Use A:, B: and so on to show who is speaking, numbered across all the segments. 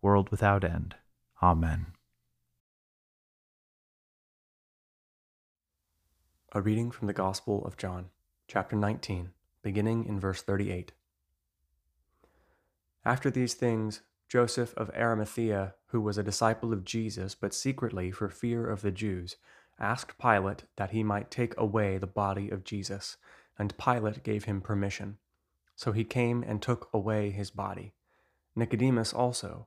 A: world without end. Amen.
B: A reading from the Gospel of John, chapter 19, beginning in verse 38. After these things, Joseph of Arimathea, who was a disciple of Jesus, but secretly for fear of the Jews, asked Pilate that he might take away the body of Jesus, and Pilate gave him permission. So he came and took away his body. Nicodemus also,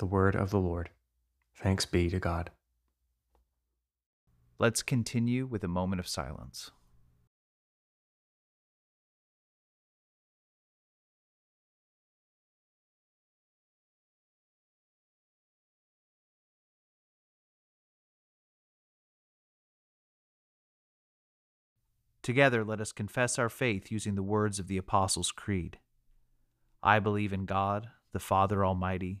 B: The word of the Lord. Thanks be to God.
A: Let's continue with a moment of silence. Together, let us confess our faith using the words of the Apostles' Creed. I believe in God, the Father Almighty,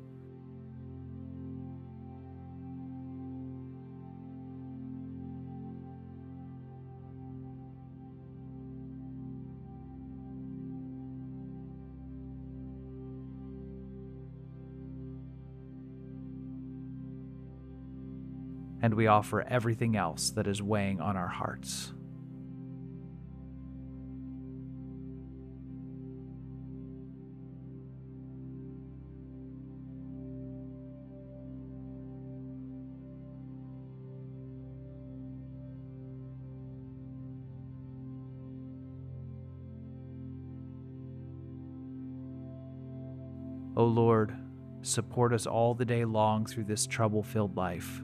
A: And we offer everything else that is weighing on our hearts. O Lord, support us all the day long through this trouble filled life,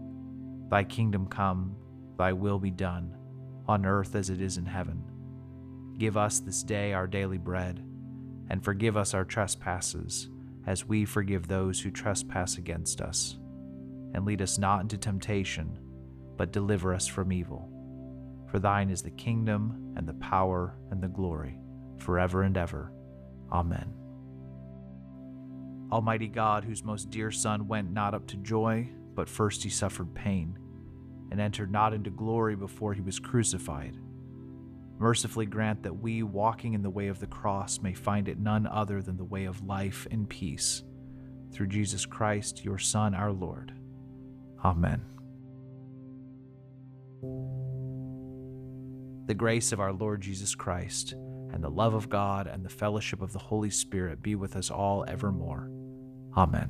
A: Thy kingdom come, thy will be done, on earth as it is in heaven. Give us this day our daily bread, and forgive us our trespasses, as we forgive those who trespass against us. And lead us not into temptation, but deliver us from evil. For thine is the kingdom, and the power, and the glory, forever and ever. Amen. Almighty God, whose most dear Son went not up to joy, but first he suffered pain, and entered not into glory before he was crucified, mercifully grant that we, walking in the way of the cross, may find it none other than the way of life and peace. Through Jesus Christ, your Son, our Lord. Amen. The grace of our Lord Jesus Christ, and the love of God, and the fellowship of the Holy Spirit be with us all evermore. Amen.